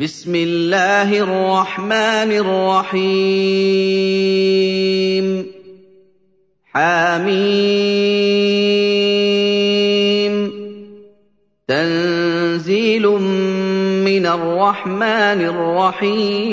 بسم الله الرحمن الرحيم حميم تنزيل من الرحمن الرحيم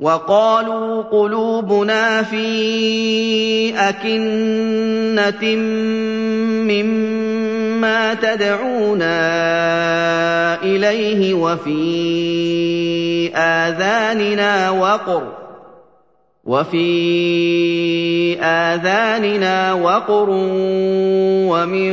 وقالوا قلوبنا في أكنة مما تدعونا إليه وفي آذاننا وقر وفي آذاننا وقر ومن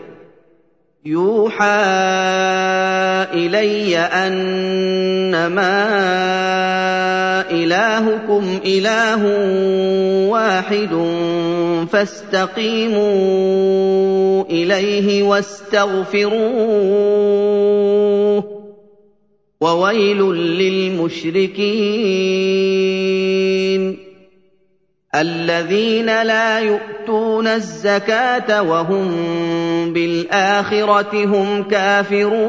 يوحى إلي أنما إلهكم إله واحد فاستقيموا إليه واستغفروه وويل للمشركين الذين لا يؤتون الزكاة وهم بالآخرة هم كافرون.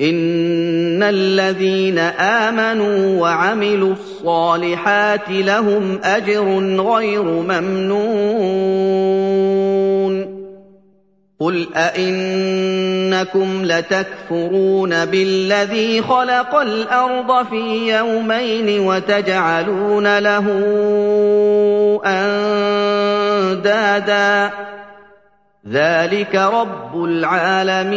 إن الذين آمنوا وعملوا الصالحات لهم أجر غير ممنون. قل أئنكم لتكفرون بالذي خلق الأرض في يومين وتجعلون له أندادا ذلك رب العالمين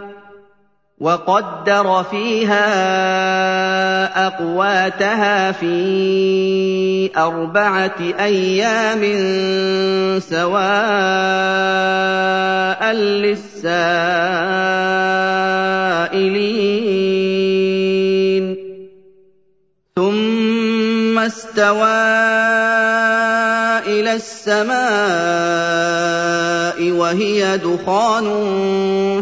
وقدر فيها أقواتها في أربعة أيام سواء للسائلين. ثم استوى إلى السماء وهي دخان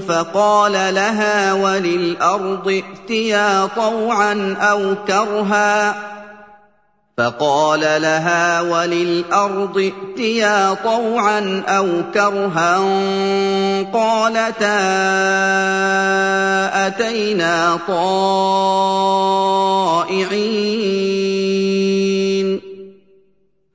فقال لها وللأرض ائتيا طوعا أو كرها فقال لها وللأرض ائتيا طوعا أو كرها قالتا أتينا طائعين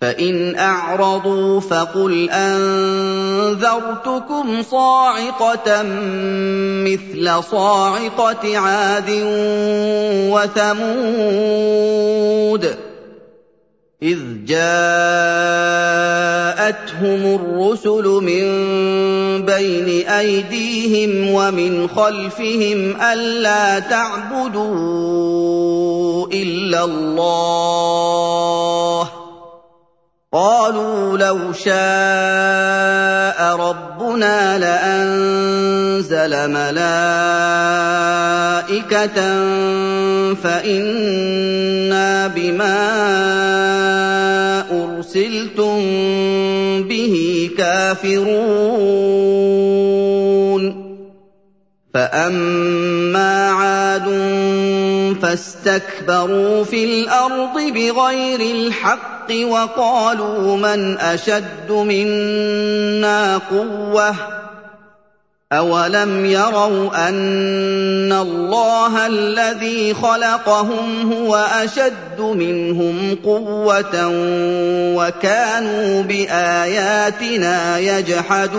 فإن أعرضوا فقل أنذرتكم صاعقة مثل صاعقة عاد وثمود إذ جاءتهم الرسل من بين أيديهم ومن خلفهم ألا تعبدوا إلا الله قالوا لو شاء ربنا لأنزل ملائكة فإنا بما أرسلتم به كافرون. فأما عاد فاستكبروا في الأرض بغير الحق الْحَقِّ وَقَالُوا مَنْ أَشَدُّ مِنَّا قُوَّةً ۖ أَوَلَمْ يَرَوْا أَنَّ اللَّهَ الَّذِي خَلَقَهُمْ هُوَ أَشَدُّ مِنْهُمْ قُوَّةً وَكَانُوا بِآيَاتِنَا يَجْحَدُونَ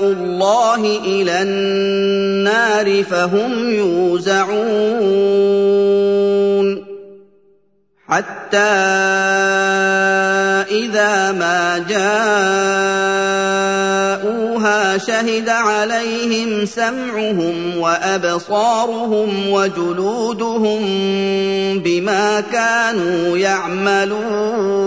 الله إلى النار فهم يوزعون حتى اذا ما جاءوها شهد عليهم سمعهم وابصارهم وجلودهم بما كانوا يعملون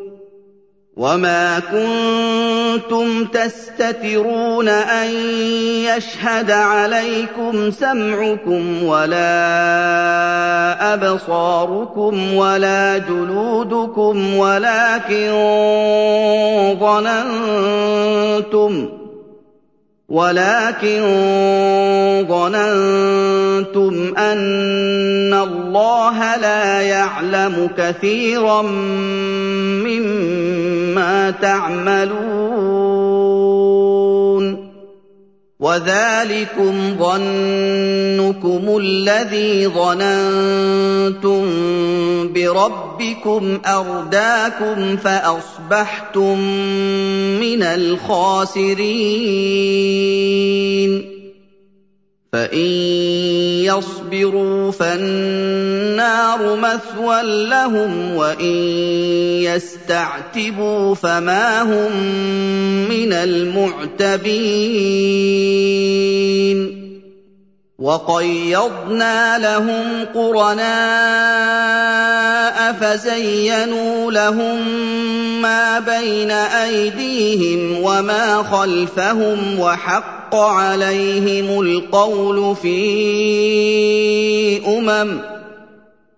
وما كنتم تستترون ان يشهد عليكم سمعكم ولا ابصاركم ولا جلودكم ولكن ظننتم ولكن ظننتم أن الله لا يعلم كثيرا مما تعملون. وذلكم ظنكم الذي ظننتم بربكم أرداكم فأصبحتم من الخاسرين. فان يصبروا فالنار مثوى لهم وان يستعتبوا فما هم من المعتبين وقيضنا لهم قرناء فزينوا لهم ما بين أيديهم وما خلفهم وحق عليهم القول في أمم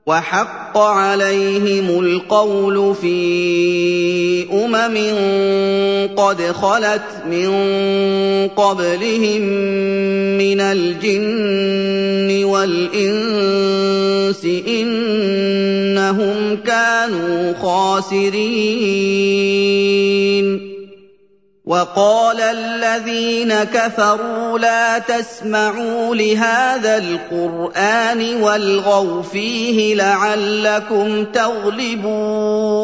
وحق عليهم القول في أمم قد خلت من قبلهم من الجن والإنس إنهم كانوا خاسرين. وقال الذين كفروا لا تسمعوا لهذا القرآن والغوا فيه لعلكم تغلبون.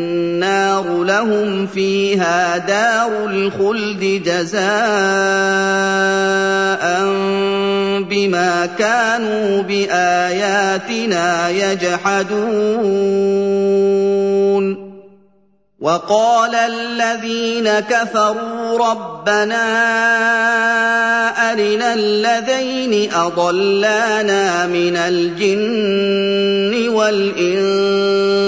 لَهُمْ فِيهَا دَارُ الْخُلْدِ جَزَاءً بِمَا كَانُوا بِآيَاتِنَا يَجْحَدُونَ. وَقَالَ الَّذِينَ كَفَرُوا رَبَّنَا أَرِنَا اللَّذَيْنِ أَضَلَّانَا مِنَ الْجِنِّ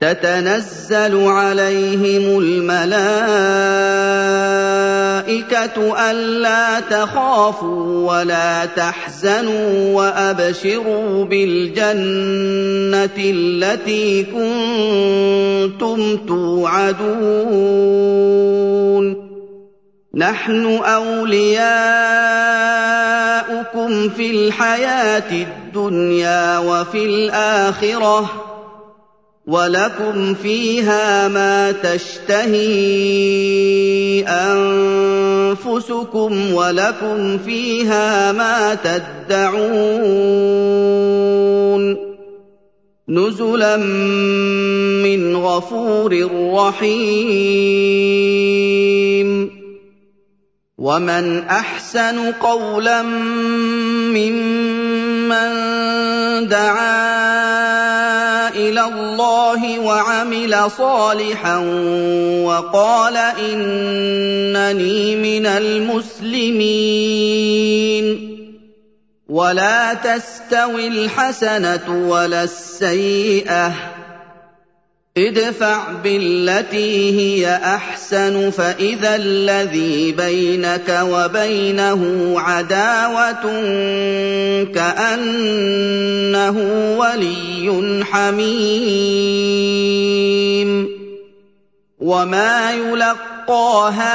تَتَنَزَّلُ عَلَيْهِمُ الْمَلَائِكَةُ أَلَّا تَخَافُوا وَلَا تَحْزَنُوا وَأَبْشِرُوا بِالْجَنَّةِ الَّتِي كُنتُمْ تُوعَدُونَ. نَحْنُ أَوْلِيَاؤُكُمْ فِي الْحَيَاةِ الدُّنْيَا وَفِي الْآخِرَةِ ۖ. وَلَكُمْ فِيهَا مَا تَشْتَهِي أَنفُسُكُمْ وَلَكُمْ فِيهَا مَا تَدَّعُونَ نُزُلًا مِّنْ غَفُورٍ رَّحِيمٍ وَمَنْ أَحْسَنُ قَوْلًا مِّمَّن دَعَا إِلَى اللَّهِ وَعَمِلَ صَالِحًا وَقَالَ إِنَّنِي مِنَ الْمُسْلِمِينَ. وَلَا تَسْتَوِي الْحَسَنَةُ وَلَا السَّيِّئَةُ ۚ. ادْفَعْ بِالَّتِي هِيَ أَحْسَنُ فَإِذَا الَّذِي بَيْنَكَ وَبَيْنَهُ عَدَاوَةٌ كَأَنَّهُ وَلِيٌّ حَمِيمٌ. وَمَا يُلَقَّاهَا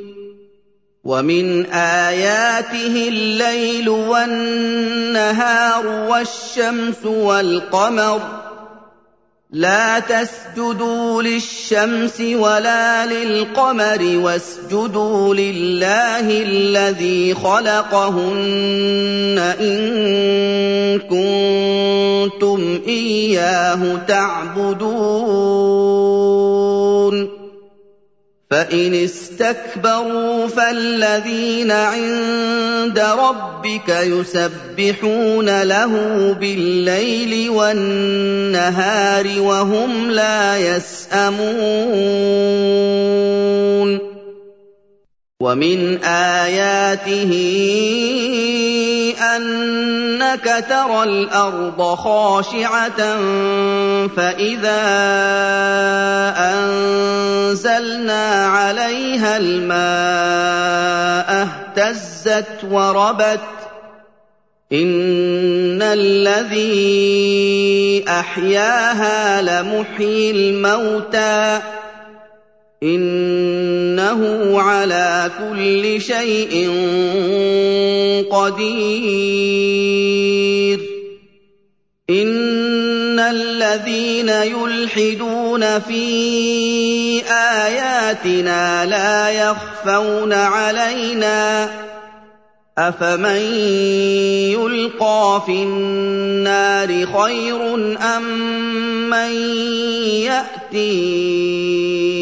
وَمِنْ آيَاتِهِ اللَّيْلُ وَالنَّهَارُ وَالشَّمْسُ وَالْقَمَرُ ۚ لَا تَسْجُدُوا لِلشَّمْسِ وَلَا لِلْقَمَرِ وَاسْجُدُوا لِلَّهِ الَّذِي خَلَقَهُنَّ إِن كُنتُمْ إِيَّاهُ تَعْبُدُونَ فَإِنِ اسْتَكْبَرُوا فَالَّذِينَ عِندَ رَبِّكَ يُسَبِّحُونَ لَهُ بِاللَّيْلِ وَالنَّهَارِ وَهُمْ لَا يَسْأَمُونَ وَمِنْ آيَاتِهِ أَنَّكَ تَرَى الْأَرْضَ خَاشِعَةً فَإِذَا أَنزَلْنَا عَلَيْهَا الْمَاءَ اهْتَزَّتْ وَرَبَتْ ۚ إِنَّ الَّذِي أَحْيَاهَا لَمُحْيِي الْمَوْتَىٰ ۚ إِنَّهُ عَلَىٰ كُلِّ شَيْءٍ قَدِيرٌ. الذين يلحدون في آياتنا لا يخفون علينا. أفمن يلقى في النار خير أم من يأتي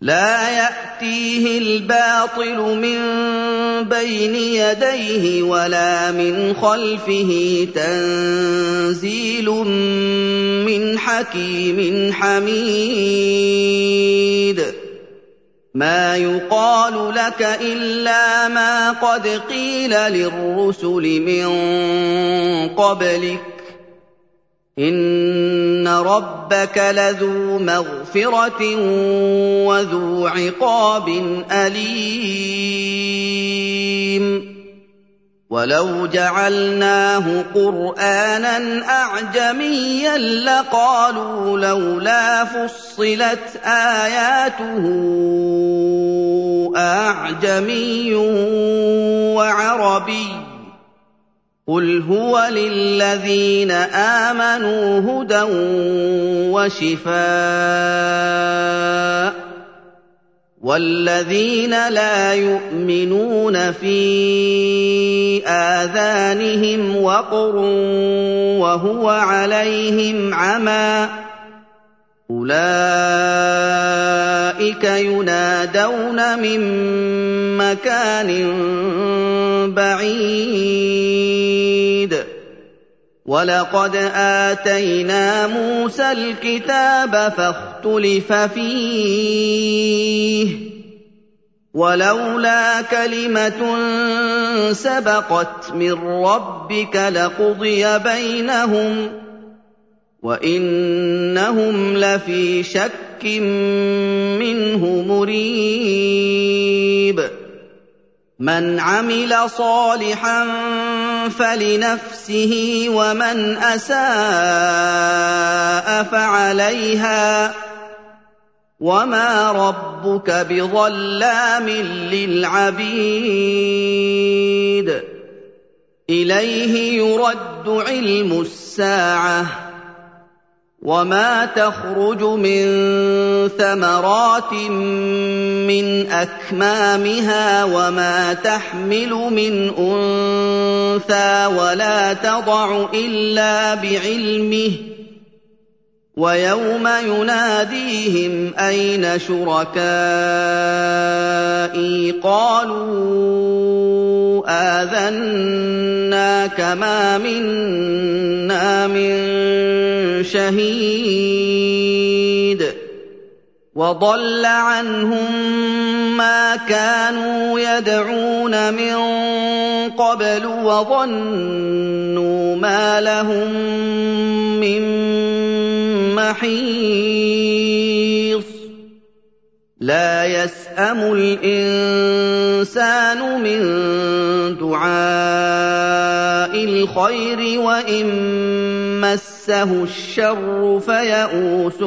لا يأتيه الباطل من بين يديه ولا من خلفه تنزيل من حكيم حميد. ما يقال لك إلا ما قد قيل للرسل من قبلك. ان ربك لذو مغفره وذو عقاب اليم ولو جعلناه قرانا اعجميا لقالوا لولا فصلت اياته اعجمي وعربي قل هو للذين امنوا هدى وشفاء والذين لا يؤمنون في اذانهم وقر وهو عليهم عمى اولئك ينادون من مكان بعيد ولقد اتينا موسى الكتاب فاختلف فيه ولولا كلمه سبقت من ربك لقضي بينهم وانهم لفي شك منه مريب. من عمل صالحا فلنفسه ومن أساء فعليها وما ربك بظلام للعبيد إليه يرد علم الساعة وما تخرج من ثمرات من اكمامها وما تحمل من انثى ولا تضع الا بعلمه ويوم يناديهم أين شركائي قالوا اذناك ما منا من شهيد وضل عنهم ما كانوا يدعون من قبل وظنوا ما لهم من محيص لا يسأم الإنسان من دعاء الخير وإن مسه الشر فيئوس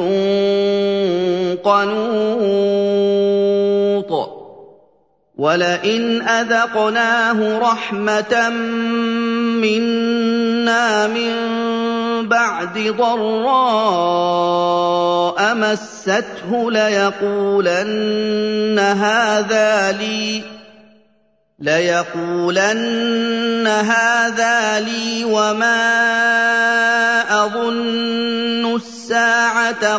قنوط. ولئن أذقناه رحمة منا من بعد ضراء مسته ليقولن هذا لي ليقولن هذا لي وما أظن الساعة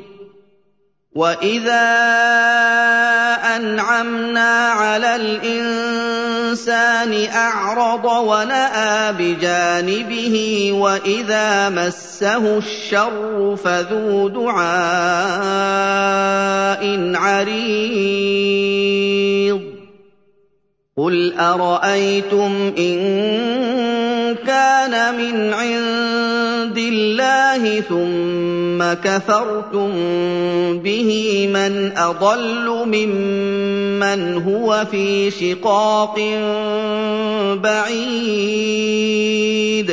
وَإِذَا أَنْعَمْنَا عَلَى الْإِنسَانِ أَعْرَضَ وَنَأَىٰ بِجَانِبِهِ وَإِذَا مَسَّهُ الشَّرُّ فَذُو دُعَاءٍ عَرِيضٍ قُلْ أَرَأَيْتُمْ إِن كَانَ مِنْ عِندِ اللَّهِ ثُمَّ كَفَرْتُم بِهِ مَنْ أَضَلُّ مِمَّنْ هُوَ فِي شِقَاقٍ بَعِيدٍ.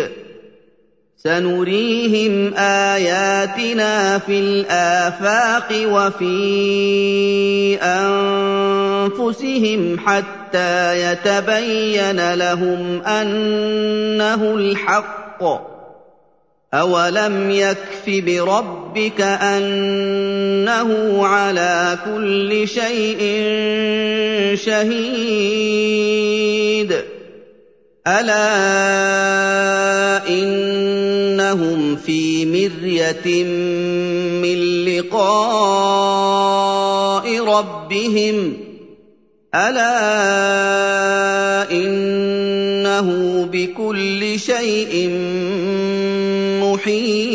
سَنُرِيهِمْ آيَاتِنَا فِي الْآفَاقِ وَفِي أَنفُسِهِمْ حَتَّىٰ يَتَبَيَّنَ لَهُمْ أَنَّهُ الْحَقُّ ۗ. أَوَلَمْ يَكْفِ بِرَبِّكَ أَنَّهُ عَلَىٰ كُلِّ شَيْءٍ شَهِيدٌ أَلَا إِنَّهُمْ فِي مِرْيَةٍ مِّن لِّقَاءِ رَبِّهِمْ ۗ أَلَا إِنَّهُ بِكُلِّ شَيْءٍ في